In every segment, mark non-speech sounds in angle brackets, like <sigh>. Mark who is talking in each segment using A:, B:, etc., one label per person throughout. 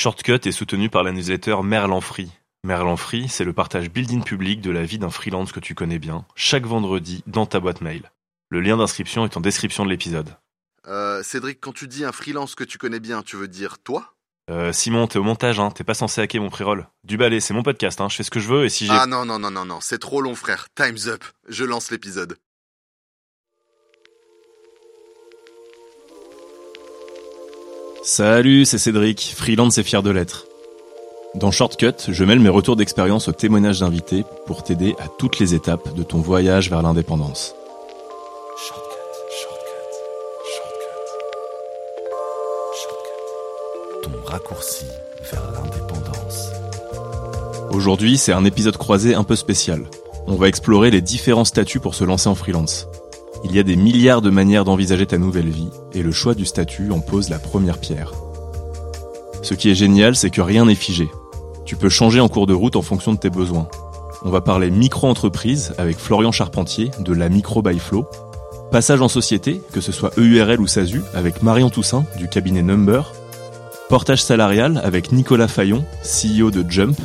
A: Shortcut est soutenu par la newsletter Merlan Free. Merlan Free, c'est le partage building public de la vie d'un freelance que tu connais bien, chaque vendredi dans ta boîte mail. Le lien d'inscription est en description de l'épisode.
B: Euh, Cédric, quand tu dis un freelance que tu connais bien, tu veux dire toi?
A: Euh, Simon, t'es au montage, hein, t'es pas censé hacker mon pré-roll. Du balai, c'est mon podcast, hein, je fais ce que je veux et si j'ai...
B: Ah non, non, non, non, non, c'est trop long, frère. Time's up. Je lance l'épisode.
A: Salut, c'est Cédric, freelance et fier de l'être. Dans Shortcut, je mêle mes retours d'expérience aux témoignages d'invités pour t'aider à toutes les étapes de ton voyage vers l'indépendance.
C: Ton raccourci vers l'indépendance.
A: Aujourd'hui, c'est un épisode croisé un peu spécial. On va explorer les différents statuts pour se lancer en freelance. Il y a des milliards de manières d'envisager ta nouvelle vie, et le choix du statut en pose la première pierre. Ce qui est génial, c'est que rien n'est figé. Tu peux changer en cours de route en fonction de tes besoins. On va parler micro-entreprise avec Florian Charpentier de la Micro passage en société, que ce soit EURL ou SASU, avec Marion Toussaint du cabinet Number, portage salarial avec Nicolas Fayon, CEO de Jump,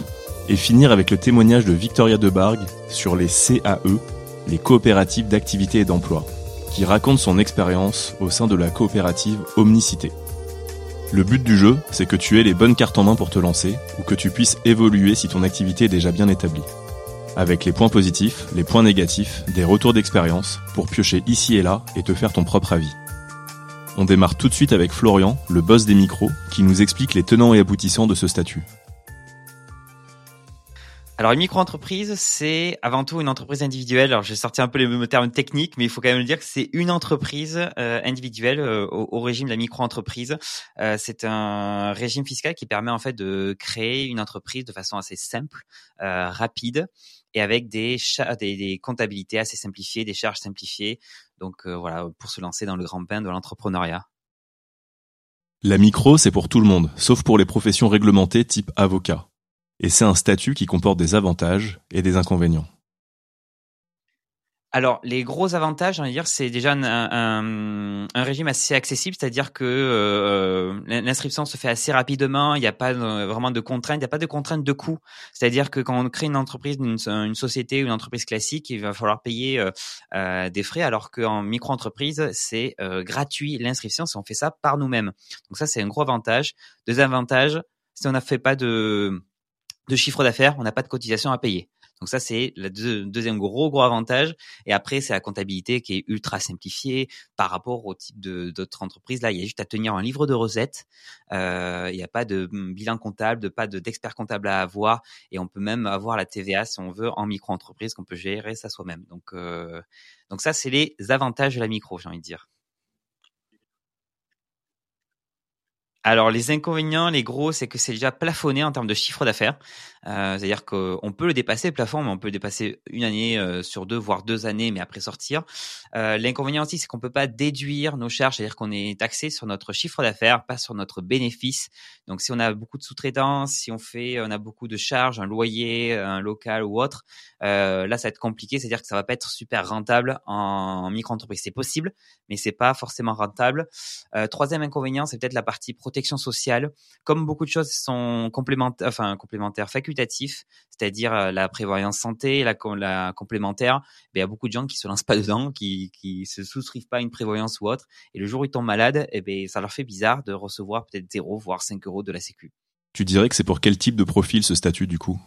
A: et finir avec le témoignage de Victoria Debargue sur les CAE, les coopératives d'activité et d'emploi, qui raconte son expérience au sein de la coopérative Omnicité. Le but du jeu, c'est que tu aies les bonnes cartes en main pour te lancer, ou que tu puisses évoluer si ton activité est déjà bien établie. Avec les points positifs, les points négatifs, des retours d'expérience, pour piocher ici et là et te faire ton propre avis. On démarre tout de suite avec Florian, le boss des micros, qui nous explique les tenants et aboutissants de ce statut.
D: Alors une micro-entreprise, c'est avant tout une entreprise individuelle. Alors j'ai sorti un peu les termes techniques, mais il faut quand même le dire que c'est une entreprise euh, individuelle euh, au, au, régime de la micro-entreprise. Euh, c'est un régime fiscal qui permet en fait de créer une entreprise de façon assez simple, euh, rapide et avec des, des, des, comptabilités assez simplifiées, des charges simplifiées. Donc euh, voilà, pour se lancer dans le grand bain de l'entrepreneuriat.
A: La micro, c'est pour tout le monde, sauf pour les professions réglementées type avocat et c'est un statut qui comporte des avantages et des inconvénients.
D: Alors, les gros avantages, dire, c'est déjà un, régime assez accessible, c'est-à-dire que euh, l'inscription se fait assez rapidement, il n'y a pas vraiment de contraintes, il n'y a pas de contraintes de coût. C'est-à-dire que quand on crée une entreprise, une, société ou une entreprise classique, il va falloir payer euh, euh, des frais, alors qu'en micro-entreprise, c'est gratuit l'inscription si on fait ça par nous-mêmes. Donc ça, c'est un gros avantage. Deuxième avantage, si on n'a fait pas de de chiffre d'affaires, on n'a pas de cotisation à payer. Donc ça, c'est le deuxième gros gros avantage. Et après, c'est la comptabilité qui est ultra simplifiée par rapport au type d'autres entreprises. Là, il y a juste à tenir un livre de recettes. Euh, il n'y a pas de bilan comptable, de, pas d'expert comptable à avoir. Et on peut même avoir la TVA si on veut en micro-entreprise, qu'on peut gérer ça soi-même. Donc, euh, donc ça, c'est les avantages de la micro, j'ai envie de dire. Alors les inconvénients, les gros, c'est que c'est déjà plafonné en termes de chiffre d'affaires. Euh, C'est-à-dire qu'on peut le dépasser le plafond, mais on peut le dépasser une année euh, sur deux, voire deux années, mais après sortir. Euh, L'inconvénient aussi, c'est qu'on peut pas déduire nos charges, c'est-à-dire qu'on est taxé sur notre chiffre d'affaires, pas sur notre bénéfice. Donc si on a beaucoup de sous-traitants, si on fait, on a beaucoup de charges, un loyer, un local ou autre, euh, là ça va être compliqué, c'est-à-dire que ça va pas être super rentable en, en micro-entreprise. C'est possible, mais c'est pas forcément rentable. Euh, troisième inconvénient, c'est peut-être la partie protection sociale. Comme beaucoup de choses sont complémentaires, enfin complémentaires, facultatifs, c'est-à-dire euh, la prévoyance santé, la, complémentaire, ben, il y a beaucoup de gens qui se lancent pas dedans, qui qui se souscrivent pas à une prévoyance ou autre, et le jour où ils tombent malades, eh ben ça leur fait bizarre de recevoir peut-être 0 voire 5 euros de la Sécu.
A: Tu dirais que c'est pour quel type de profil ce statut du coup?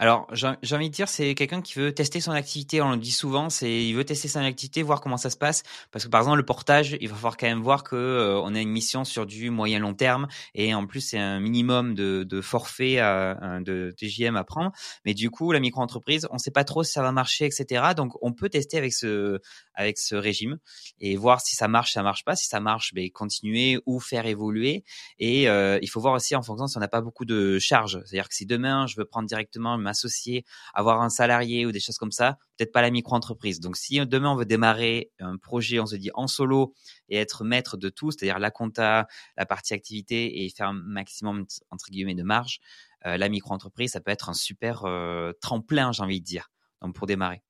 D: Alors, j'ai envie de dire, c'est quelqu'un qui veut tester son activité. On le dit souvent, c'est il veut tester son activité, voir comment ça se passe. Parce que par exemple, le portage, il va falloir quand même voir que euh, on a une mission sur du moyen long terme, et en plus, c'est un minimum de, de forfait, à, de TJM à prendre. Mais du coup, la micro-entreprise, on ne sait pas trop si ça va marcher, etc. Donc, on peut tester avec ce avec ce régime et voir si ça marche, ça marche pas. Si ça marche, ben, continuer ou faire évoluer. Et euh, il faut voir aussi en fonction si on n'a pas beaucoup de charges. C'est-à-dire que si demain, je veux prendre directement m'associer, avoir un salarié ou des choses comme ça, peut-être pas la micro-entreprise. Donc si demain on veut démarrer un projet, on se dit en solo et être maître de tout, c'est-à-dire la compta, la partie activité et faire un maximum entre guillemets de marge, euh, la micro-entreprise, ça peut être un super euh, tremplin, j'ai envie de dire, donc pour démarrer.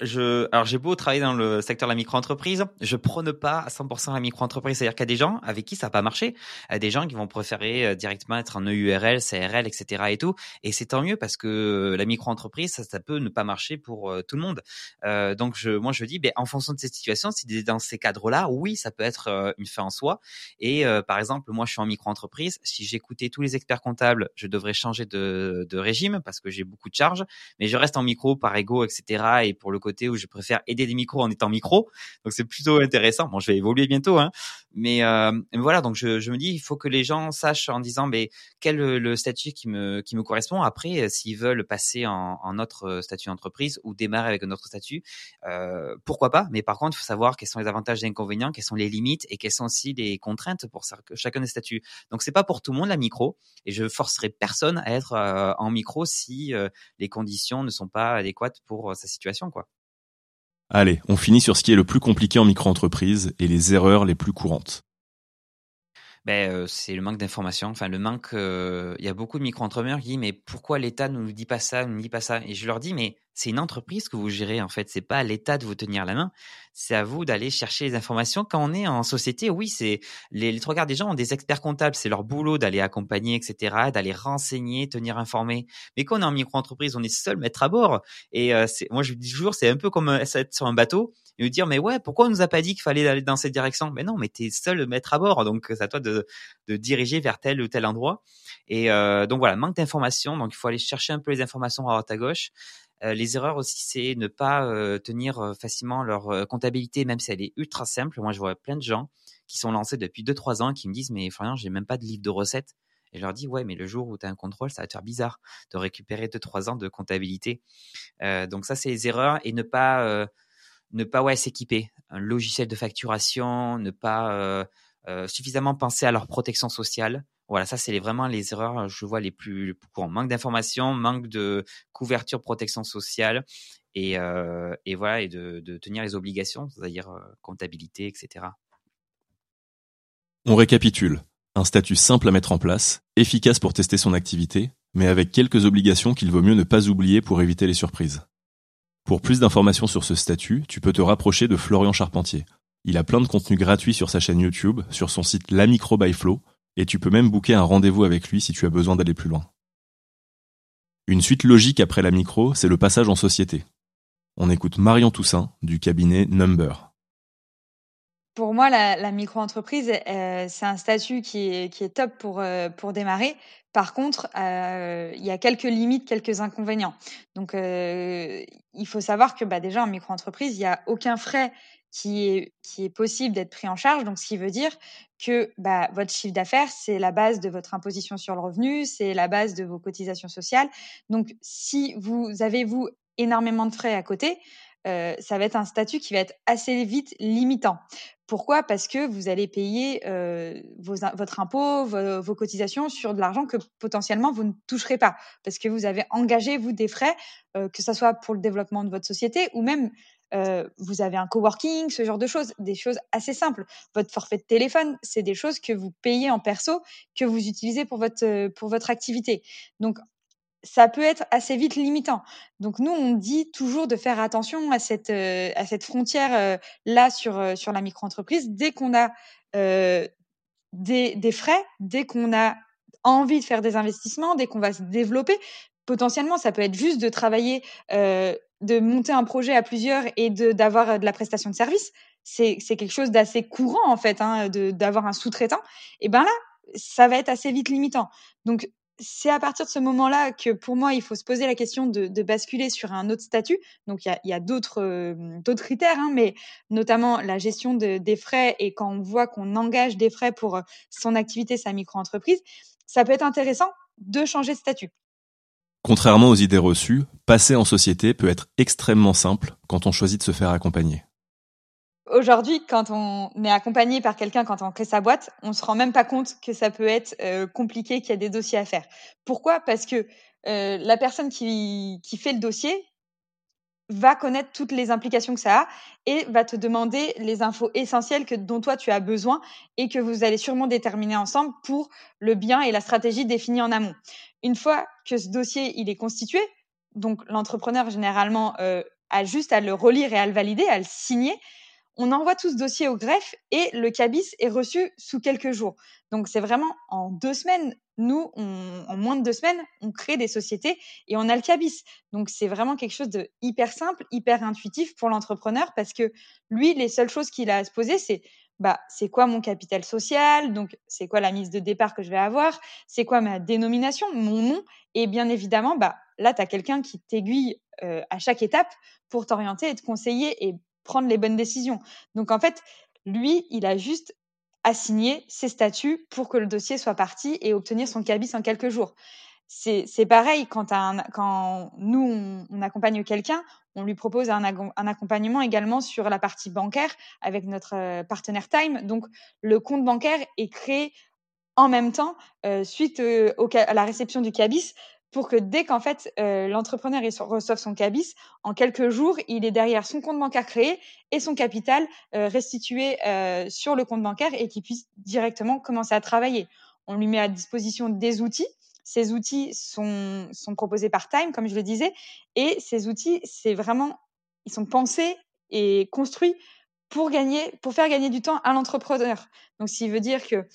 D: Je, alors j'ai beau travailler dans le secteur de la micro-entreprise, je prône pas à 100% la micro-entreprise. C'est-à-dire qu'il y a des gens avec qui ça n'a pas marché, il y a des gens qui vont préférer euh, directement être en EURL, CRL, etc. et tout. Et c'est tant mieux parce que la micro-entreprise, ça, peut ne pas marcher pour euh, tout le monde. Euh, donc je, moi je dis, ben, en fonction de cette situation, si dans ces cadres-là, oui, ça peut être euh, une fin en soi. Et par exemple, moi je suis en micro-entreprise. Si j'écoutais tous les experts comptables, je devrais changer de, de régime parce que j'ai beaucoup de charges. Mais je reste en micro par ego, etc. Et pour le où je préfère aider des micros en étant micro. Donc c'est plutôt intéressant. Bon, je vais évoluer bientôt, hein. Mais euh, voilà, donc je, je, me dis, il faut que les gens sachent en disant, mais quel le statut qui me qui me correspond. Après, euh, s'ils veulent passer en, en autre euh, statut d'entreprise ou démarrer avec un autre statut, euh, pourquoi pas. Mais par contre, il faut savoir quels sont les avantages et les inconvénients, quelles sont les limites et quelles sont aussi les contraintes pour chacun des statuts. Donc c'est pas pour tout le monde la micro, et je forcerai personne à être euh, en micro si les conditions ne sont pas adéquates pour sa situation, quoi.
A: Allez, on finit sur ce qui est le plus compliqué en micro-entreprise et les erreurs les plus courantes.
D: Ben, euh, c'est le manque d'information. Enfin, le manque. Euh, il y a beaucoup de micro-entrepreneurs qui disent mais pourquoi l'État ne nous dit pas ça, ne nous dit pas ça? Et je leur dis mais c'est une entreprise que vous gérez en fait. C'est pas à l'État de vous tenir la main. C'est à vous d'aller chercher les informations. Quand on est en société, oui, c'est les, trois quarts des gens ont des experts comptables. C'est leur boulot d'aller accompagner, etc., d'aller renseigner, tenir informé. Mais quand on est en micro-entreprise, on est seul maître à bord. Et euh, moi, je dis toujours, c'est un peu comme être sur un bateau et nous dire mais ouais pourquoi on nous a pas dit qu'il fallait aller dans cette direction? Mais non mais t'es seul maître à bord donc c'est à toi de, de diriger vers tel ou tel endroit et euh, donc voilà manque d'informations donc il faut aller chercher un peu les informations à droite à gauche euh, les erreurs aussi, c'est ne pas euh, tenir facilement leur comptabilité, même si elle est ultra simple. Moi, je vois plein de gens qui sont lancés depuis 2-3 ans qui me disent, mais Florian, j'ai même pas de livre de recettes. Et je leur dis, ouais, mais le jour où tu as un contrôle, ça va te faire bizarre de récupérer 2-3 ans de comptabilité. donc ça, c'est les erreurs et ne pas ne pas ouais s'équiper, un logiciel de facturation, ne pas euh, euh, suffisamment penser à leur protection sociale. Voilà, ça c'est vraiment les erreurs je vois les plus, courantes. Manque d'information, manque de couverture protection sociale et, euh, et voilà et de, de, tenir les obligations, c'est-à-dire comptabilité, etc.
A: On récapitule. Un statut simple à mettre en place, efficace pour tester son activité, mais avec quelques obligations qu'il vaut mieux ne pas oublier pour éviter les surprises. Pour plus d'informations sur ce statut, tu peux te rapprocher de Florian Charpentier. Il a plein de contenus gratuits sur sa chaîne YouTube, sur son site La Micro by Flow, et tu peux même booker un rendez-vous avec lui si tu as besoin d'aller plus loin. Une suite logique après la micro, c'est le passage en société. On écoute Marion Toussaint du cabinet Number.
E: Pour moi, la, micro-entreprise, euh, c'est un statut qui est, top pour, euh, pour démarrer. Par contre, euh, il y a quelques limites, quelques inconvénients. Donc, il faut savoir que bah, déjà en micro-entreprise, il n'y a aucun frais qui est, possible d'être pris en charge. Donc, ce qui veut dire que bah, votre chiffre d'affaires, c'est la base de votre imposition sur le revenu, c'est la base de vos cotisations sociales. Donc, si vous avez, vous, énormément de frais à côté, ça va être un statut qui va être assez vite limitant. Pourquoi? Parce que vous allez payer euh, votre impôt, vos, cotisations sur de l'argent que potentiellement vous ne toucherez pas, parce que vous avez engagé, vous, des frais, euh, que ce soit pour le développement de votre société ou même vous avez un coworking, ce genre de choses, des choses assez simples. Votre forfait de téléphone, c'est des choses que vous payez en perso, que vous utilisez pour votre, pour votre activité. Donc, ça peut être assez vite limitant. Donc nous, on dit toujours de faire attention à cette, euh, à cette frontière euh, là sur, euh, sur la micro-entreprise. Dès qu'on a des, des, frais, dès qu'on a envie de faire des investissements, dès qu'on va se développer, potentiellement, ça peut être juste de travailler, de monter un projet à plusieurs et d'avoir de, la prestation de service. C'est quelque chose d'assez courant en fait, hein, d'avoir un sous-traitant. Et ben là, ça va être assez vite limitant. Donc c'est à partir de ce moment-là que pour moi, il faut se poser la question de, basculer sur un autre statut. Donc, il y a, d'autres d'autres critères, hein, mais notamment la gestion des frais et quand on voit qu'on engage des frais pour son activité, sa micro-entreprise, ça peut être intéressant de changer de statut.
A: Contrairement aux idées reçues, passer en société peut être extrêmement simple quand on choisit de se faire accompagner
E: aujourd'hui, quand on est accompagné par quelqu'un, quand on crée sa boîte, on se rend même pas compte que ça peut être euh, compliqué, qu'il y a des dossiers à faire. Pourquoi? Parce que euh, la personne qui, fait le dossier va connaître toutes les implications que ça a et va te demander les infos essentielles que, dont toi tu as besoin et que vous allez sûrement déterminer ensemble pour le bien et la stratégie définie en amont. Une fois que ce dossier il est constitué, donc l'entrepreneur généralement euh, a juste à le relire et à le valider, à le signer. On envoie tout ce dossier au greffe et le cabis est reçu sous quelques jours. Donc c'est vraiment en deux semaines, nous, en moins de deux semaines, on crée des sociétés et on a le cabis. Donc c'est vraiment quelque chose de hyper simple, hyper intuitif pour l'entrepreneur parce que lui, les seules choses qu'il a à se poser, c'est bah, c'est quoi mon capital social, donc c'est quoi la mise de départ que je vais avoir, c'est quoi ma dénomination, mon nom, et bien évidemment, bah, là, tu as quelqu'un qui t'aiguille euh, à chaque étape pour t'orienter et te conseiller et prendre les bonnes décisions. Donc en fait, lui, il a juste assigné ses statuts pour que le dossier soit parti et obtenir son cabis en quelques jours. C'est pareil quand, un, quand nous, on accompagne quelqu'un, on lui propose un, accompagnement également sur la partie bancaire avec notre euh, partenaire Time. Donc, le compte bancaire est créé en même temps euh, suite euh, à la réception du cabis pour que dès qu'en fait l'entrepreneur reçoive son cabis, en quelques jours, il est derrière son compte bancaire créé et son capital restitué sur le compte bancaire et qu'il puisse directement commencer à travailler. On lui met à disposition des outils ces outils sont, sont proposés par Time, comme je le disais, et ces outils, c'est vraiment, ils sont pensés et construits pour gagner, pour faire gagner du temps à l'entrepreneur. Donc, s'il veut dire que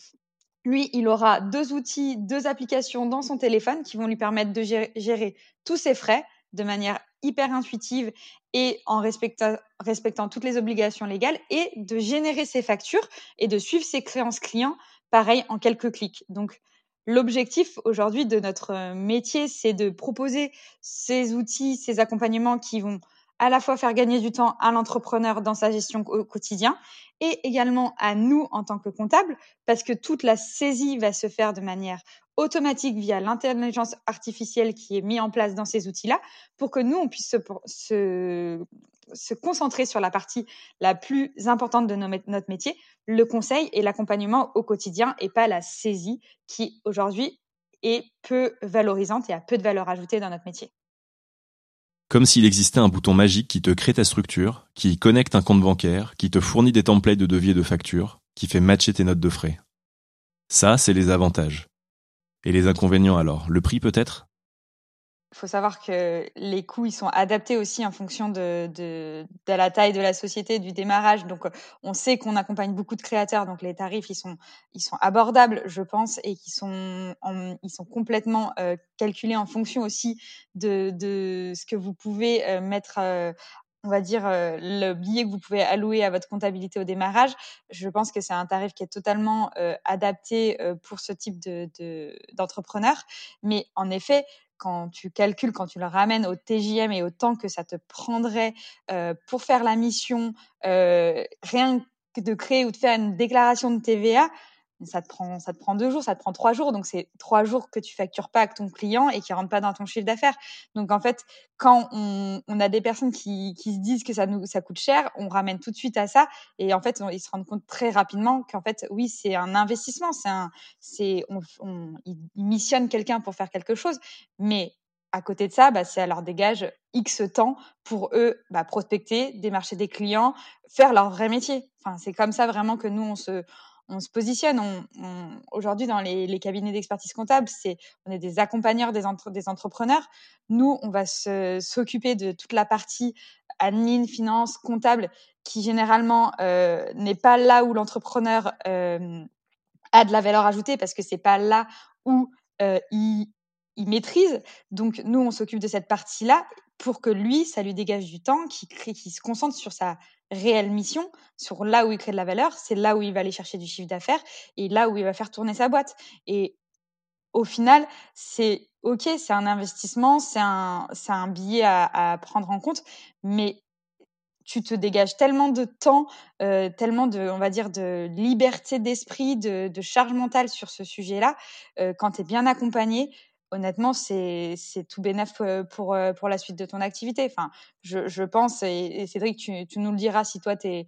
E: lui, il aura deux outils, deux applications dans son téléphone qui vont lui permettre de gérer, tous ses frais de manière hyper intuitive et en respectant, respectant toutes les obligations légales et de générer ses factures et de suivre ses créances clients, pareil, en quelques clics. Donc, L'objectif aujourd'hui de notre euh, métier, c'est de proposer ces outils, ces accompagnements qui vont à la fois faire gagner du temps à l'entrepreneur dans sa gestion au quotidien et également à nous en tant que comptable, parce que toute la saisie va se faire de manière automatique via l'intelligence artificielle qui est mise en place dans ces outils-là, pour que nous, on puisse se, se, se, concentrer sur la partie la plus importante de notre métier, le conseil et l'accompagnement au quotidien, et pas la saisie qui aujourd'hui est peu valorisante et a peu de valeur ajoutée dans notre métier.
A: Comme s'il existait un bouton magique qui te crée ta structure, qui connecte un compte bancaire, qui te fournit des templates de devis et de factures, qui fait matcher tes notes de frais. Ça, c'est les avantages. Et les inconvénients alors? Le prix peut-être?
E: Faut savoir que les coûts, ils sont adaptés aussi en fonction de, de, de, la taille de la société, du démarrage. Donc, on sait qu'on accompagne beaucoup de créateurs, donc les tarifs, ils sont, ils sont abordables, je pense, et qui sont, ils sont complètement euh, calculés en fonction aussi de, de ce que vous pouvez euh, mettre euh, on va dire, euh, le billet que vous pouvez allouer à votre comptabilité au démarrage, je pense que c'est un tarif qui est totalement euh, adapté euh, pour ce type de, d'entrepreneur. Mais en effet, quand tu calcules, quand tu le ramènes au TJM et au temps que ça te prendrait pour faire la mission, rien que de créer ou de faire une déclaration de TVA, ça te prend ça te prend deux jours, ça te prend trois jours, donc c'est trois jours que tu factures pas avec ton client et qui rentrent pas dans ton chiffre d'affaires. Donc en fait, quand on, a des personnes qui, se disent que ça nous ça coûte cher, on ramène tout de suite à ça et en fait ils se rendent compte très rapidement qu'en fait oui c'est un investissement, c'est un c'est on ils missionnent quelqu'un pour faire quelque chose, mais à côté de ça, bah, ça leur dégage X temps pour eux bah, prospecter, démarcher des clients, faire leur vrai métier. Enfin, c'est comme ça vraiment que nous, on se, on se positionne. On, Aujourd'hui, dans les, cabinets d'expertise comptable, c'est on est des accompagneurs des, des entrepreneurs. Nous, on va s'occuper de toute la partie admin, finance, comptable, qui généralement euh, n'est pas là où l'entrepreneur euh, a de la valeur ajoutée parce que c'est pas là où euh, il, il maîtrise. Donc nous, on s'occupe de cette partie-là pour que lui, ça lui dégage du temps, qu'il qui se concentre sur sa réelle mission, sur là où il crée de la valeur, c'est là où il va aller chercher du chiffre d'affaires et là où il va faire tourner sa boîte. Et au final, c'est ok, c'est un investissement, c'est un, billet à, prendre en compte, mais tu te dégages tellement de temps, euh, tellement de, on va dire, de liberté d'esprit, de, charge mentale sur ce sujet-là, euh, quand tu es bien accompagné honnêtement, c'est tout bénef pour, pour la suite de ton activité. Enfin, je, je pense, et, Cédric, tu, nous le diras si toi, es,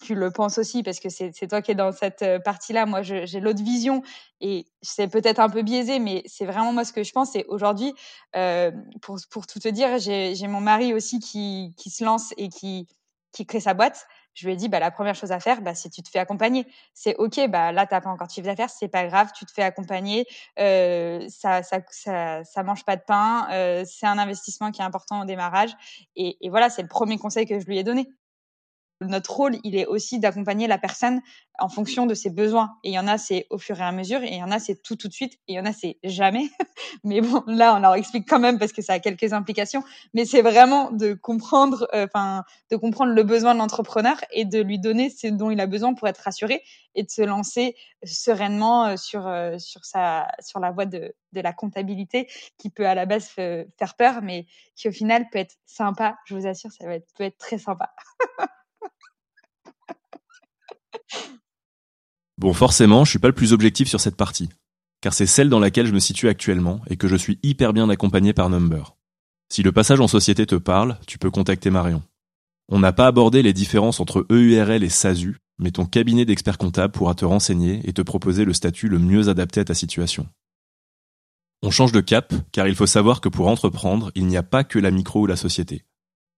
E: tu le penses aussi, parce que c'est toi qui es dans cette partie-là. Moi, j'ai l'autre vision, et c'est peut-être un peu biaisé, mais c'est vraiment moi ce que je pense. Et aujourd'hui, euh, pour, pour tout te dire, j'ai mon mari aussi qui, qui se lance et qui, qui crée sa boîte. Je lui ai dit, bah, la première chose à faire, bah, c'est tu te fais accompagner. C'est OK, bah, là, tu n'as pas encore de chiffre d'affaires, c'est pas grave, tu te fais accompagner. Euh, ça, ça, ça, ça, mange pas de pain. Euh, c'est un investissement qui est important au démarrage. Et, et voilà, c'est le premier conseil que je lui ai donné notre rôle, il est aussi d'accompagner la personne en fonction de ses besoins. Et il y en a, c'est au fur et à mesure, et il y en a, c'est tout tout de suite, et il y en a, c'est jamais. <laughs> Mais bon, là, on leur explique quand même parce que ça a quelques implications. Mais c'est vraiment de comprendre, euh, enfin, de comprendre le besoin de l'entrepreneur et de lui donner ce dont il a besoin pour être rassuré et de se lancer sereinement euh, sur euh, sur sa sur la voie de de la comptabilité qui peut à la base faire peur, mais qui au final peut être sympa. Je vous assure, ça peut être très sympa. <laughs>
A: Bon, forcément, je suis pas le plus objectif sur cette partie, car c'est celle dans laquelle je me situe actuellement et que je suis hyper bien accompagné par Number. Si le passage en société te parle, tu peux contacter Marion. On n'a pas abordé les différences entre EURL et SASU, mais ton cabinet d'experts comptables pourra te renseigner et te proposer le statut le mieux adapté à ta situation. On change de cap, car il faut savoir que pour entreprendre, il n'y a pas que la micro ou la société.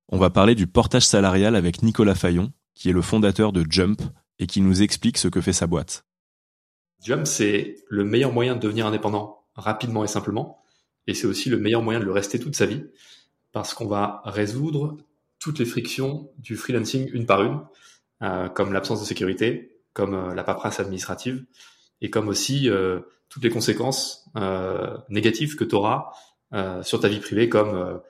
A: On va parler du portage salarial avec Nicolas Fayon, qui est le fondateur de Jump, et qui nous explique ce que fait sa boîte.
F: Jump, c'est le meilleur moyen de devenir indépendant rapidement et simplement. Et c'est aussi le meilleur moyen de le rester toute sa vie parce qu'on va résoudre toutes les frictions du freelancing une par une, euh, comme l'absence de sécurité, comme euh, la paperasse administrative et comme aussi euh, toutes les conséquences négatives que tu auras sur ta vie privée, comme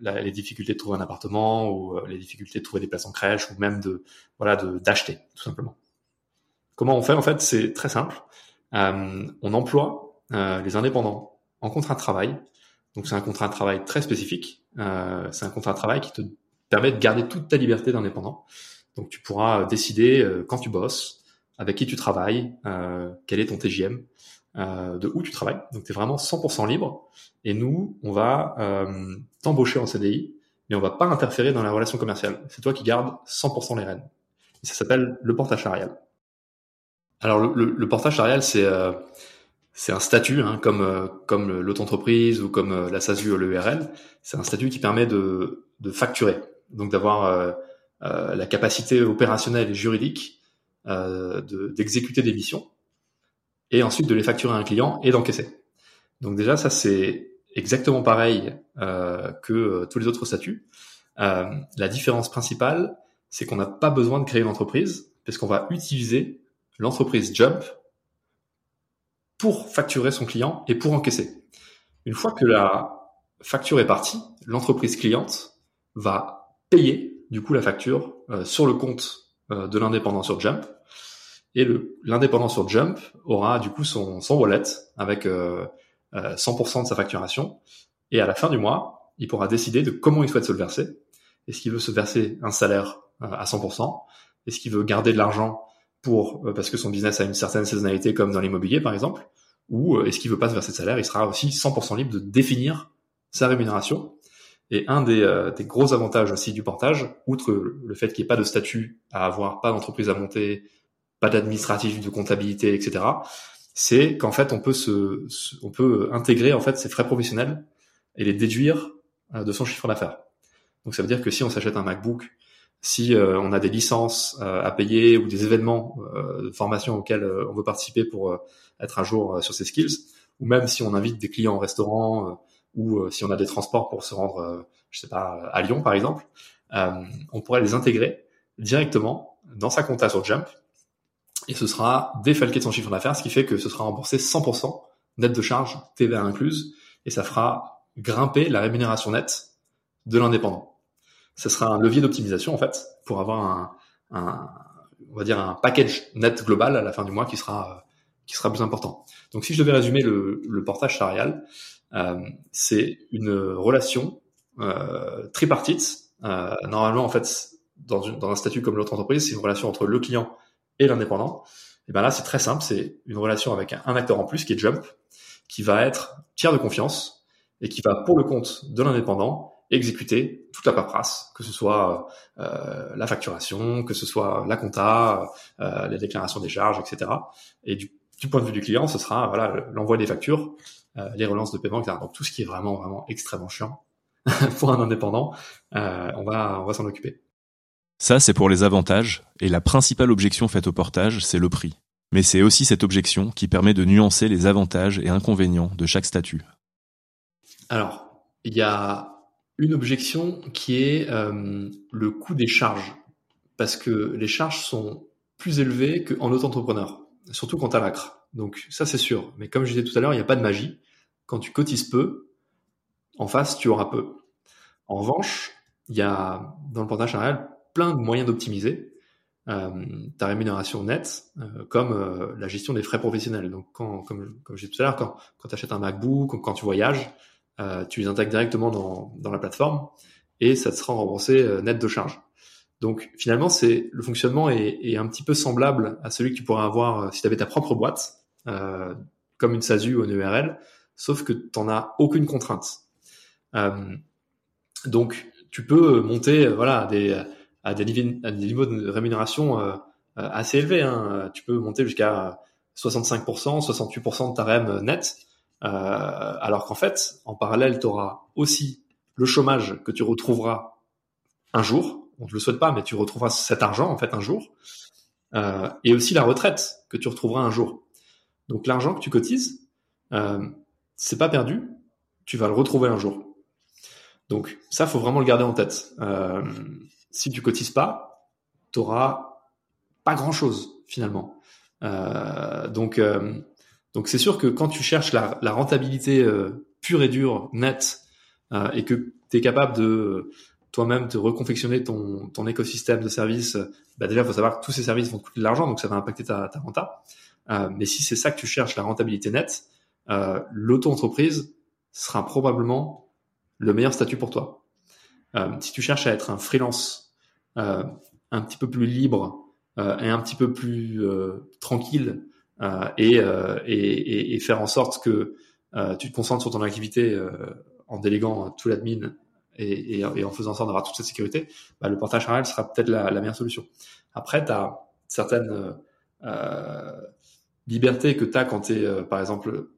F: les difficultés de trouver un appartement ou les difficultés de trouver des places en crèche ou même de voilà de d'acheter tout simplement. Comment on fait? En fait C'est très simple. Euh, on emploie euh, les indépendants en contrat de travail. Donc c'est un contrat de travail très spécifique. Euh, c'est un contrat de travail qui te permet de garder toute ta liberté d'indépendant. Donc tu pourras décider quand tu bosses, avec qui tu travailles, quel est ton TGM, de où tu travailles. Donc tu es vraiment 100% libre. Et nous, on va t'embaucher en CDI, mais on va pas interférer dans la relation commerciale. C'est toi qui gardes 100% les rênes. Et ça s'appelle le portage salarial. Alors le, le, portage salarial, c'est euh, c'est un statut, hein, comme euh, comme l'auto-entreprise ou comme euh, la SASU ou l'EURL. C'est un statut qui permet de, de facturer, donc d'avoir la capacité opérationnelle et juridique d'exécuter des missions et ensuite de les facturer à un client et d'encaisser. Donc déjà, ça c'est exactement pareil que tous les autres statuts. la différence principale, c'est qu'on n'a pas besoin de créer une entreprise, puisqu'on va utiliser l'entreprise Jump pour facturer son client et pour encaisser. Une fois que la facture est partie, l'entreprise cliente va payer du coup la facture euh, sur le compte euh, de l'indépendant sur Jump et l'indépendant sur Jump aura du coup son, son wallet avec 100% euh, de sa facturation et à la fin du mois, il pourra décider de comment il souhaite se le verser. Est-ce qu'il veut se verser un salaire à 100% Est-ce qu'il veut garder de l'argent pour euh, parce que son business a une certaine saisonnalité comme dans l'immobilier par exemple, ou euh, est-ce qu'il veut pas se verser de salaire, il sera aussi 100% libre de définir sa rémunération. Et un des, euh, des, gros avantages aussi du portage, outre le fait qu'il n'y ait pas de statut à avoir, pas d'entreprise à monter, pas d'administratif, de comptabilité, etc., c'est qu'en fait on peut se, on peut intégrer en fait ses frais professionnels et les déduire de son chiffre d'affaires. Donc ça veut dire que si on s'achète un MacBook si euh, on a des licences euh, à payer ou des événements euh, de formation auxquels on veut participer pour être à jour sur ses skills, ou même si on invite des clients au restaurant ou si on a des transports pour se rendre, je sais pas, à Lyon par exemple, on pourrait les intégrer directement dans sa compta sur Jump et ce sera défalqué de son chiffre d'affaires, ce qui fait que ce sera remboursé 100% net de charge, TVA incluse, et ça fera grimper la rémunération nette de l'indépendant ce sera un levier d'optimisation en fait pour avoir un, un, on va dire un package net global à la fin du mois qui sera qui sera plus important. Donc si je devais résumer le, le portage salarial, euh, c'est une relation euh, tripartite. Euh, normalement en fait dans, une, dans un statut comme l'autre entreprise, c'est une relation entre le client et l'indépendant. Et ben là c'est très simple, c'est une relation avec un, acteur en plus qui est Jump, qui va être tiers de confiance et qui va pour le compte de l'indépendant exécuter toute la paperasse, que ce soit euh, la facturation, que ce soit la compta, euh, les déclarations des charges, etc. Et du, point de vue du client, ce sera voilà l'envoi des factures, euh, les relances de paiement, etc. Donc tout ce qui est vraiment vraiment extrêmement chiant <laughs> pour un indépendant, on va on va s'en occuper.
A: Ça, c'est pour les avantages, et la principale objection faite au portage, c'est le prix. Mais c'est aussi cette objection qui permet de nuancer les avantages et inconvénients de chaque statut.
F: Alors, il y a une objection qui est euh, le coût des charges, parce que les charges sont plus élevées qu'en auto-entrepreneur, surtout quand tu as l'acre. Donc ça c'est sûr, mais comme je disais tout à l'heure, il n'y a pas de magie. Quand tu cotises peu, en face, tu auras peu. En revanche, il y a dans le portage salarial plein de moyens d'optimiser euh, ta rémunération nette, euh, comme euh, la gestion des frais professionnels. Donc, quand, comme, comme je disais tout à l'heure, quand, quand tu achètes un MacBook, quand tu voyages, euh, tu les intègres directement dans, dans la plateforme et ça te sera remboursé euh, net de charge. Donc, finalement, c'est le fonctionnement est, est, un petit peu semblable à celui que tu pourrais avoir si tu avais ta propre boîte, comme une SASU ou une URL, sauf que tu n'en as aucune contrainte. donc, tu peux monter, voilà, des à des, niveaux de rémunération euh, euh, assez élevés. Hein. Tu peux monter jusqu'à 65%, 68% de ta REM net, euh, alors qu'en fait, en parallèle, tu auras aussi le chômage que tu retrouveras un jour. On ne te le souhaite pas, mais tu retrouveras cet argent en fait un jour, et aussi la retraite que tu retrouveras un jour. Donc l'argent que tu cotises, euh, c'est pas perdu, tu vas le retrouver un jour. Donc ça, faut vraiment le garder en tête. Si tu cotises pas, tu pas grand chose finalement. Euh, donc, euh, donc c'est sûr que quand tu cherches la, la rentabilité euh, pure et dure, nette, euh, et que tu es capable de toi-même te reconfectionner ton, ton écosystème de services, bah déjà, il faut savoir que tous ces services vont te coûter de l'argent, donc ça va impacter ta, ta renta. Euh, mais si c'est ça que tu cherches, la rentabilité nette, l'auto-entreprise sera probablement le meilleur statut pour toi. si tu cherches à être un freelance euh, un petit peu plus libre euh, et un petit peu plus euh, tranquille et, et, et, faire en sorte que tu te concentres sur ton activité en déléguant tout l'admin et, et, en faisant en sorte d'avoir toute cette sécurité, bah, le portage salarial sera peut-être la, la, meilleure solution. Après, tu as certaines euh, libertés que tu as quand tu es, par exemple,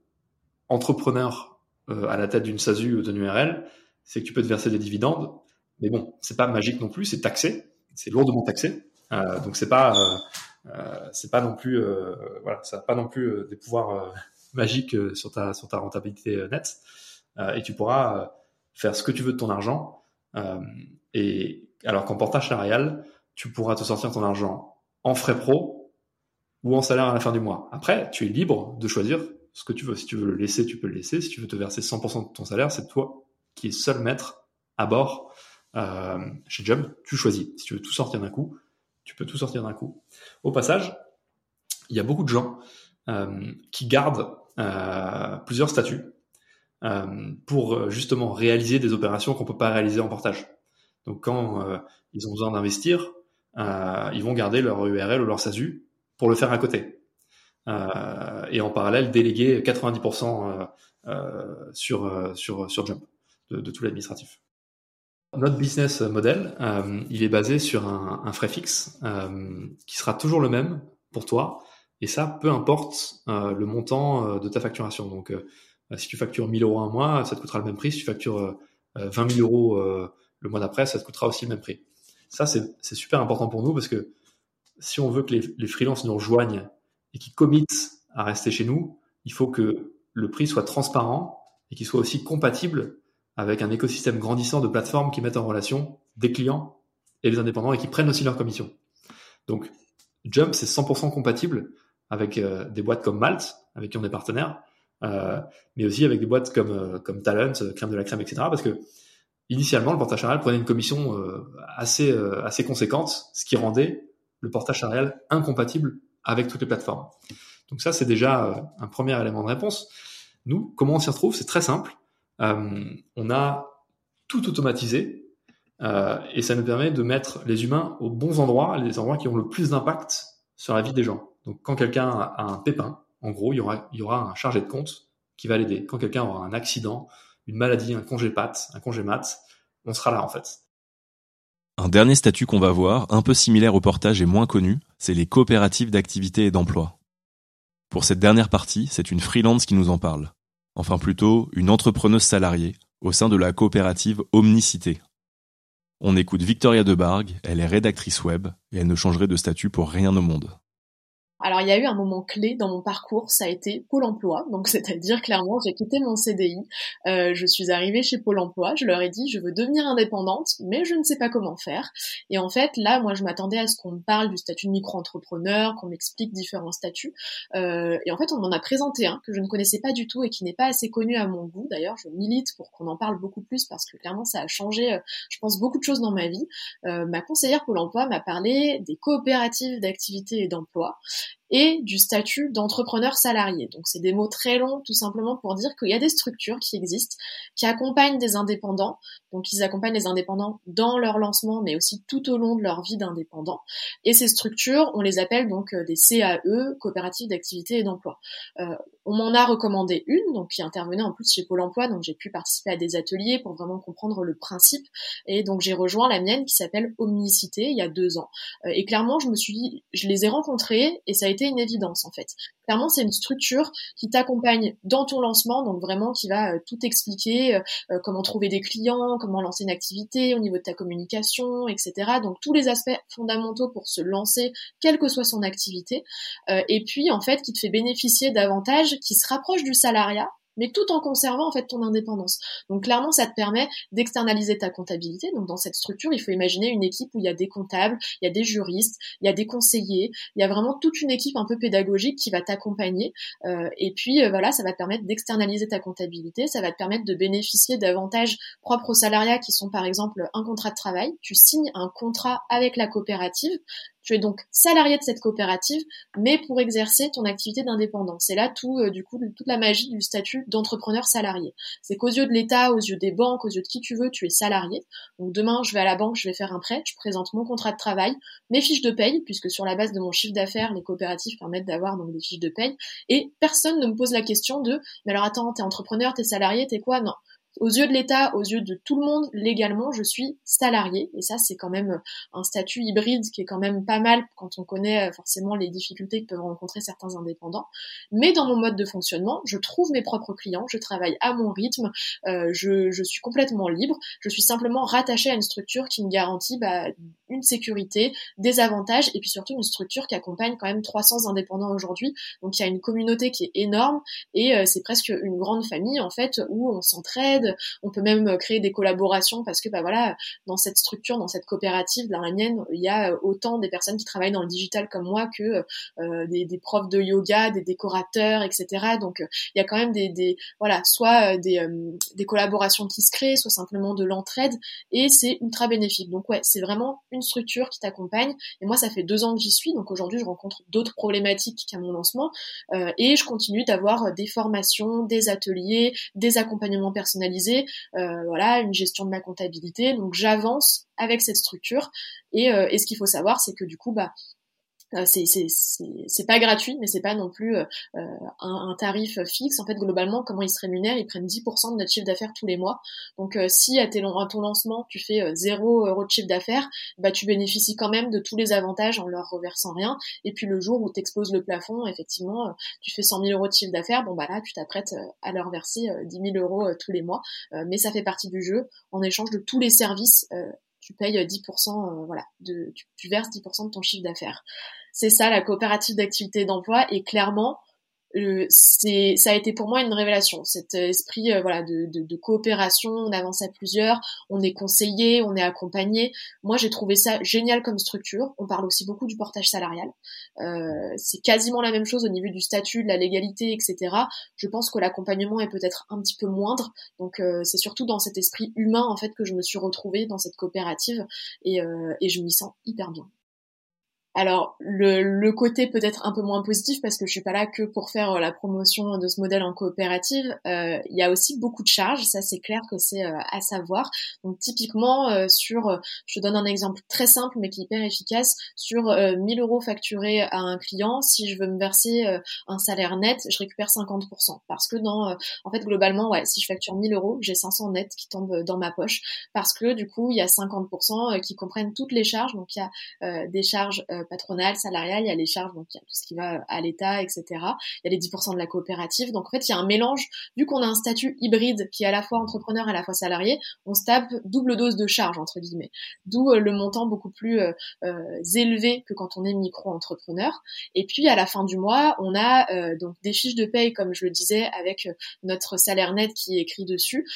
F: entrepreneur euh, à la tête d'une SASU ou d'une URL, c'est que tu peux te verser des dividendes mais bon, c'est pas magique non plus, c'est taxé, c'est lourdement taxé. Euh, donc c'est pas, euh, euh c'est pas non plus, euh, voilà, ça n'a pas non plus euh, des pouvoirs <laughs> magiques sur ta sur ta rentabilité nette. et tu pourras faire ce que tu veux de ton argent. et alors qu'en portage salarial, tu pourras te sortir ton argent en frais pro ou en salaire à la fin du mois. Après, tu es libre de choisir ce que tu veux. Si tu veux le laisser, tu peux le laisser. Si tu veux te verser 100% de ton salaire, c'est toi qui es seul maître à bord euh, chez Job, tu choisis. Si tu veux tout sortir d'un coup, tu peux tout sortir d'un coup. Au passage, il y a beaucoup de gens euh, qui gardent euh, plusieurs statuts pour justement réaliser des opérations qu'on peut pas réaliser en portage. Donc quand ils ont besoin d'investir, ils vont garder leur URL ou leur SASU pour le faire à côté. et en parallèle, déléguer 90% sur, sur, sur Jump de tout l'administratif. Notre business model, euh, il est basé sur un, frais fixe euh, qui sera toujours le même pour toi, et ça, peu importe euh, le montant de ta facturation. Donc, si tu factures 1000 euros un mois, ça te coûtera le même prix. Si tu factures 20 000 euros le mois d'après, ça te coûtera aussi le même prix. Ça, c'est super important pour nous parce que si on veut que les, les freelances nous rejoignent et qu'ils committent à rester chez nous, il faut que le prix soit transparent et qu'il soit aussi compatible avec un écosystème grandissant de plateformes qui mettent en relation des clients et les indépendants et qui prennent aussi leurs commissions. Donc, Jump, c'est 100% compatible avec euh, des boîtes comme Malt, avec qui on est partenaire, euh, mais aussi avec des boîtes comme, euh, comme Talent, euh, Crème de la Crème, etc. Parce que initialement, le portage salarial prenait une commission assez, assez conséquente, ce qui rendait le portage salarial incompatible avec toutes les plateformes. Donc ça, c'est déjà un premier élément de réponse. Nous, comment on s'y retrouve? C'est très simple. Euh, on a tout automatisé euh, et ça nous permet de mettre les humains aux bons endroits, les endroits qui ont le plus d'impact sur la vie des gens. Donc quand quelqu'un a un pépin, en gros, il y aura, il y aura un chargé de compte qui va l'aider. Quand quelqu'un aura un accident, une maladie, un congé pat, un congé mat, on sera là en fait.
A: Un dernier statut qu'on va voir, un peu similaire au portage et moins connu, c'est les coopératives d'activité et d'emploi. Pour cette dernière partie, c'est une freelance qui nous en parle enfin plutôt une entrepreneuse salariée, au sein de la coopérative Omnicité. On écoute Victoria Debargue, elle est rédactrice web et elle ne changerait de statut pour rien au monde.
G: Alors il y a eu un moment clé dans mon parcours, ça a été Pôle Emploi. Donc <laughs> c'est-à-dire clairement, j'ai quitté mon CDI, euh, je suis arrivée chez Pôle Emploi, je leur ai dit je veux devenir indépendante, mais je ne sais pas comment faire. Et en fait là, moi je m'attendais à ce qu'on me parle du statut de micro-entrepreneur, qu'on m'explique différents statuts. Euh, et en fait on m'en a présenté un que je ne connaissais pas du tout et qui n'est pas assez connu à mon goût. D'ailleurs je milite pour qu'on en parle beaucoup plus parce que clairement ça a changé, euh, je pense beaucoup de choses dans ma vie. Ma conseillère Pôle Emploi m'a parlé des coopératives d'activité et d'emploi et du statut d'entrepreneur salarié. Donc c'est des mots très longs tout simplement pour dire qu'il y a des structures qui existent, qui accompagnent des indépendants. Donc ils accompagnent les indépendants dans leur lancement, mais aussi tout au long de leur vie d'indépendant. Et ces structures, on les appelle donc euh, des CAE, coopératives d'activité et d'emploi. Euh, on m'en a recommandé une, donc qui intervenait en plus chez Pôle Emploi, donc j'ai pu participer à des ateliers pour vraiment comprendre le principe. Et donc j'ai rejoint la mienne qui s'appelle Omnicité il y a deux ans. Euh, et clairement, je me suis dit, je les ai rencontrés et ça a été une évidence en fait. Clairement, c'est une structure qui t'accompagne dans ton lancement, donc vraiment qui va euh, tout expliquer, euh, comment trouver des clients, comment lancer une activité au niveau de ta communication, etc. Donc tous les aspects fondamentaux pour se lancer, quelle que soit son activité. et puis en fait, qui te fait bénéficier d'avantages qui se rapprochent du salariat, mais tout en conservant en fait ton indépendance. Donc clairement, ça te permet d'externaliser ta comptabilité. Donc dans cette structure, il faut imaginer une équipe où il y a des comptables, il y a des juristes, il y a des conseillers, il y a vraiment toute une équipe un peu pédagogique qui va t'accompagner. Euh, et puis euh, voilà, ça va te permettre d'externaliser ta comptabilité, ça va te permettre de bénéficier d'avantages propres au salariat qui sont par exemple un contrat de travail. Tu signes un contrat avec la coopérative tu es donc salarié de cette coopérative, mais pour exercer ton activité d'indépendant. C'est là tout, euh, du coup, toute la magie du statut d'entrepreneur salarié. C'est qu'aux yeux de l'État, aux yeux des banques, aux yeux de qui tu veux, tu es salarié. Donc demain, je vais à la banque, je vais faire un prêt, je présente mon contrat de travail, mes fiches de paye, puisque sur la base de mon chiffre d'affaires, les coopératives permettent d'avoir donc des fiches de paye, et personne ne me pose la question de, mais alors attends, t'es entrepreneur, t'es salarié, t'es quoi? Non aux yeux de l'État, aux yeux de tout le monde, légalement, je suis salarié. Et ça, c'est quand même un statut hybride qui est quand même pas mal quand on connaît euh, forcément les difficultés que peuvent rencontrer certains indépendants. Mais dans mon mode de fonctionnement, je trouve mes propres clients, je travaille à mon rythme, euh, je, je, suis complètement libre. Je suis simplement rattaché à une structure qui me garantit bah, une sécurité, des avantages et puis surtout une structure qui accompagne quand même 300 indépendants aujourd'hui. Donc il y a une communauté qui est énorme et euh, c'est presque une grande famille en fait où on s'entraide on peut même euh, créer des collaborations parce que bah voilà, dans cette structure, dans cette coopérative, la mienne, il y a euh, autant des personnes qui travaillent dans le digital comme moi que euh, des, profs de yoga, des décorateurs, etc. Donc il y a quand même des, voilà, soit des, des collaborations qui se créent, soit simplement de l'entraide et c'est ultra bénéfique. Donc ouais, c'est vraiment une structure qui t'accompagne. Et moi, ça fait deux ans que j'y suis, donc aujourd'hui, je rencontre d'autres problématiques qu'à mon lancement et je continue d'avoir des formations, des ateliers, des accompagnements personnalisés euh, voilà, une gestion de ma comptabilité. Donc j'avance avec cette structure. Et, euh, et ce qu'il faut savoir, c'est que du coup, bah, c'est pas gratuit, mais c'est pas non plus euh, euh, un, tarif fixe. En fait, globalement, comment ils se rémunèrent Ils prennent 10% de notre chiffre d'affaires tous les mois. Donc, si à, tes, à, ton lancement, tu fais 0 euros de chiffre d'affaires, bah, tu bénéficies quand même de tous les avantages en leur reversant rien. Et puis, le jour où tu exploses le plafond, effectivement, tu fais 100 000 euros de chiffre d'affaires, bon, bah là, tu t'apprêtes à leur verser 10 000 euros tous les mois. mais ça fait partie du jeu en échange de tous les services tu payes 10%, voilà, de, tu, tu verses 10% de ton chiffre d'affaires. C'est ça la coopérative d'activité d'emploi et clairement euh, c'est ça a été pour moi une révélation. Cet esprit euh, voilà de, coopération on avance à plusieurs on est conseillé on est accompagné. Moi j'ai trouvé ça génial comme structure. On parle aussi beaucoup du portage salarial. Euh, c'est quasiment la même chose au niveau du statut de la légalité etc je pense que l'accompagnement est peut-être un petit peu moindre. Donc euh, c'est surtout dans cet esprit humain en fait que je me suis retrouvée dans cette coopérative. Et, et je m'y sens hyper bien alors le, le côté peut-être un peu moins positif parce que je suis pas là que pour faire euh, la promotion de ce modèle en coopérative. Euh, il y a aussi beaucoup de charges, ça c'est clair que c'est euh, à savoir. Donc typiquement sur, je donne un exemple très simple mais qui est hyper efficace sur 1000 euros facturés à un client, si je veux me verser un salaire net, je récupère 50% parce que dans, en fait globalement ouais, si je facture 1000 euros, j'ai 500 net qui tombent dans ma poche parce que du coup il y a 50% qui comprennent toutes les charges, donc il y a des charges patronales, salariales, il y a les charges, donc il y a tout ce qui va à l'État, etc. Il y a les 10% de la coopérative. Donc en fait, il y a un mélange. Vu qu'on a un statut hybride qui est à la fois entrepreneur et à la fois salarié, on se tape double dose de charges entre guillemets. D'où le montant beaucoup plus élevé que quand on est micro-entrepreneur. Et puis à la fin du mois, on a donc des fiches de paye, comme je le disais, avec notre salaire net qui est écrit dessus.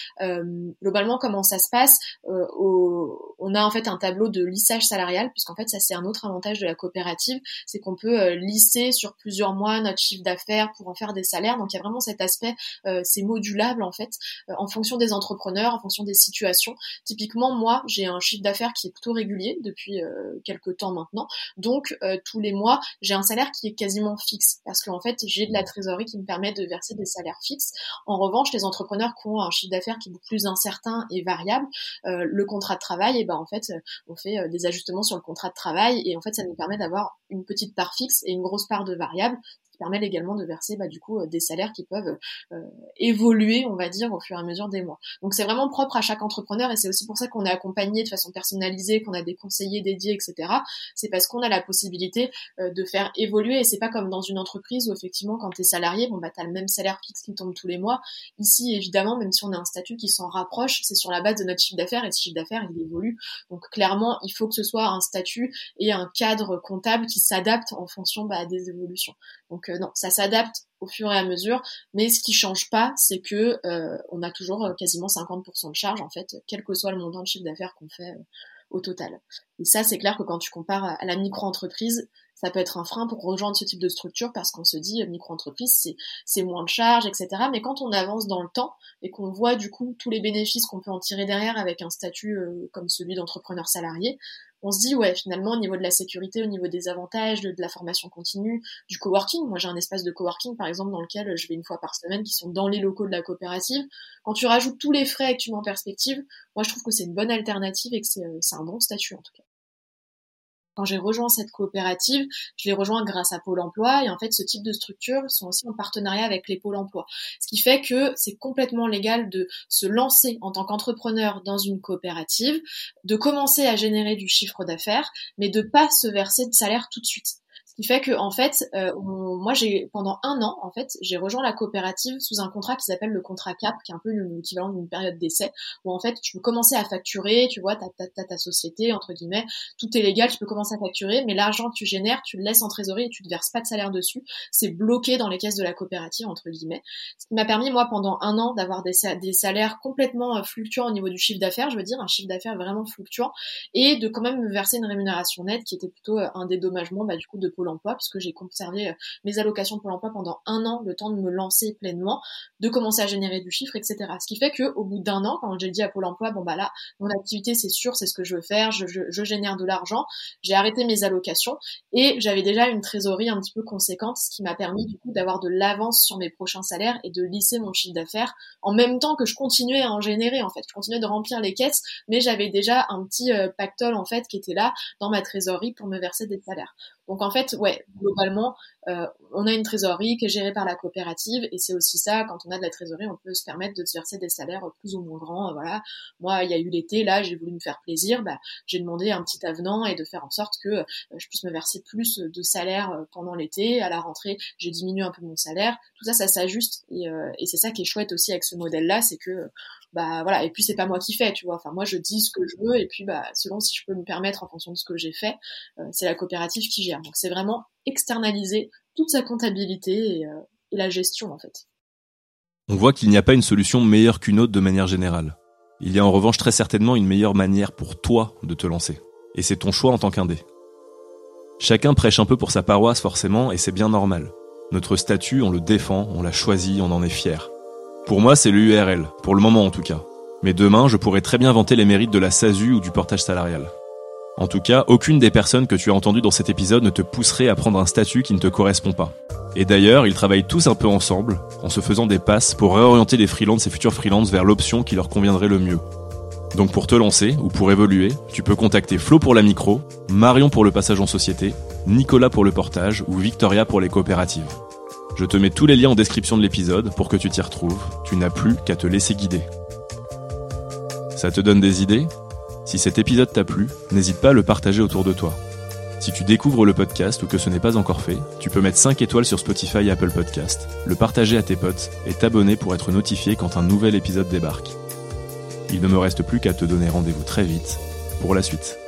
G: globalement, comment ça se passe? Au, On a en fait un tableau de lissage salarial, puisqu'en fait, ça c'est un autre avantage de la coopérative, c'est qu'on peut euh, lisser sur plusieurs mois notre chiffre d'affaires pour en faire des salaires. Donc il y a vraiment cet aspect, euh, c'est modulable en fait, euh, en fonction des entrepreneurs, en fonction des situations. Typiquement, moi, j'ai un chiffre d'affaires qui est plutôt régulier depuis quelques temps maintenant. Donc tous les mois, j'ai un salaire qui est quasiment fixe, parce qu'en fait, j'ai de la trésorerie qui me permet de verser des salaires fixes. En revanche, les entrepreneurs qui ont un chiffre d'affaires qui est plus incertain et variable, le contrat de travail, et eh ben en fait, on fait des ajustements sur le contrat de travail et en fait ça nous permet d'avoir une petite part fixe et une grosse part de variable permet également de verser bah, du coup euh, des salaires qui peuvent euh, évoluer, on va dire, au fur et à mesure des mois. Donc c'est vraiment propre à chaque entrepreneur et c'est aussi pour ça qu'on est accompagné de façon personnalisée, qu'on a des conseillers dédiés, etc. C'est parce qu'on a la possibilité euh, de faire évoluer et c'est pas comme dans une entreprise où effectivement quand tu es salarié, bon bah t'as le même salaire fixe qui tombe tous les mois. Ici évidemment, même si on a un statut qui s'en rapproche, c'est sur la base de notre chiffre d'affaires et ce chiffre d'affaires il évolue. Donc clairement, il faut que ce soit un statut et un cadre comptable qui s'adapte en fonction bah, des évolutions. Donc non, ça s'adapte au fur et à mesure, mais ce qui change pas, c'est que euh, on a toujours euh, quasiment 50% de charge en fait, quel que soit le montant de chiffre d'affaires qu'on fait euh, au total. Et ça, c'est clair que quand tu compares à la micro-entreprise, ça peut être un frein pour rejoindre ce type de structure parce qu'on se dit micro-entreprise, c'est, c'est moins de charges, etc. Mais quand on avance dans le temps et qu'on voit du coup tous les bénéfices qu'on peut en tirer derrière avec un statut comme celui d'entrepreneur salarié, on se dit ouais finalement au niveau de la sécurité, au niveau des avantages, de, la formation continue, du coworking. Moi j'ai un espace de coworking par exemple dans lequel je vais une fois par semaine qui sont dans les locaux de la coopérative. Quand tu rajoutes tous les frais et que tu mets en perspective, moi je trouve que c'est une bonne alternative et que c'est, euh, c'est un bon statut en tout cas quand j'ai rejoint cette coopérative, je l'ai rejoint grâce à Pôle Emploi et en fait ce type de structures sont aussi en partenariat avec les pôles emploi. Ce qui fait que c'est complètement légal de se lancer en tant qu'entrepreneur dans une coopérative, de commencer à générer du chiffre d'affaires, mais de pas se verser de salaire tout de suite qui fait que en fait, euh, moi j'ai pendant un an en fait, j'ai rejoint la coopérative sous un contrat qui s'appelle le contrat CAP, qui est un peu l'équivalent d'une période d'essai, où en fait tu peux commencer à facturer, tu vois, t'as ta, ta société entre guillemets, tout est légal, tu peux commencer à facturer, mais l'argent que tu génères, tu le laisses en trésorerie et tu ne verses pas de salaire dessus, c'est bloqué dans les caisses de la coopérative entre guillemets. Ce qui m'a permis moi pendant un an d'avoir des, des salaires complètement euh, fluctuants au niveau du chiffre d'affaires, je veux dire un chiffre d'affaires vraiment fluctuant, et de quand même me verser une rémunération nette qui était plutôt euh, un dédommagement bah, du coup de Pôle emploi puisque j'ai conservé euh, mes allocations pour l'emploi pendant un an, le temps de me lancer pleinement, de commencer à générer du chiffre, etc. Ce qui fait que au bout d'un an, quand j'ai dit à Pôle emploi, bon bah là, mon activité c'est sûr, c'est ce que je veux faire, je, je, génère de l'argent, j'ai arrêté mes allocations et j'avais déjà une trésorerie un petit peu conséquente, ce qui m'a permis du coup d'avoir de l'avance sur mes prochains salaires et de lisser mon chiffre d'affaires en même temps que je continuais à en générer en fait. Je continuais de remplir les caisses, mais j'avais déjà un petit euh, pactole en fait qui était là dans ma trésorerie pour me verser des salaires. Donc en fait, ouais, globalement, euh, on a une trésorerie qui est gérée par la coopérative et c'est aussi ça, quand on a de la trésorerie, on peut se permettre de se verser des salaires plus ou moins grands. Voilà, moi, il y a eu l'été, là, j'ai voulu me faire plaisir, bah, j'ai demandé un petit avenant et de faire en sorte que euh, je puisse me verser plus de salaire euh, pendant l'été. À la rentrée, j'ai diminué un peu mon salaire. Tout ça, ça s'ajuste et, et c'est ça qui est chouette aussi avec ce modèle-là, c'est que bah voilà et puis c'est pas moi qui fais tu vois. Enfin moi je dis ce que je veux et puis bah selon si je peux me permettre en fonction de ce que j'ai fait euh, c'est la coopérative qui gère. Donc c'est vraiment externaliser toute sa comptabilité euh, et, la gestion en fait.
A: On voit qu'il n'y a pas une solution meilleure qu'une autre de manière générale. Il y a en revanche très certainement une meilleure manière pour toi de te lancer. Et c'est ton choix en tant qu'indé chacun prêche un peu pour sa paroisse forcément et c'est bien normal. Notre statut on le défend on l'a choisi on en est fier pour moi, c'est l'URL, pour le moment en tout cas. Mais demain, je pourrais très bien vanter les mérites de la SASU ou du portage salarial. En tout cas, aucune des personnes que tu as entendues dans cet épisode ne te pousserait à prendre un statut qui ne te correspond pas. Et d'ailleurs, ils travaillent tous un peu ensemble, en se faisant des passes pour réorienter les freelances et futurs freelances vers l'option qui leur conviendrait le mieux. Donc pour te lancer ou pour évoluer, tu peux contacter Flo pour la micro, Marion pour le passage en société, Nicolas pour le portage ou Victoria pour les coopératives. Je te mets tous les liens en description de l'épisode pour que tu t'y retrouves. Tu n'as plus qu'à te laisser guider. Ça te donne des idées? Si cet épisode t'a plu, n'hésite pas à le partager autour de toi. Si tu découvres le podcast ou que ce n'est pas encore fait, tu peux mettre 5 étoiles sur Spotify et Apple Podcast, le partager à tes potes et t'abonner pour être notifié quand un nouvel épisode débarque. Il ne me reste plus qu'à te donner rendez-vous très vite pour la suite.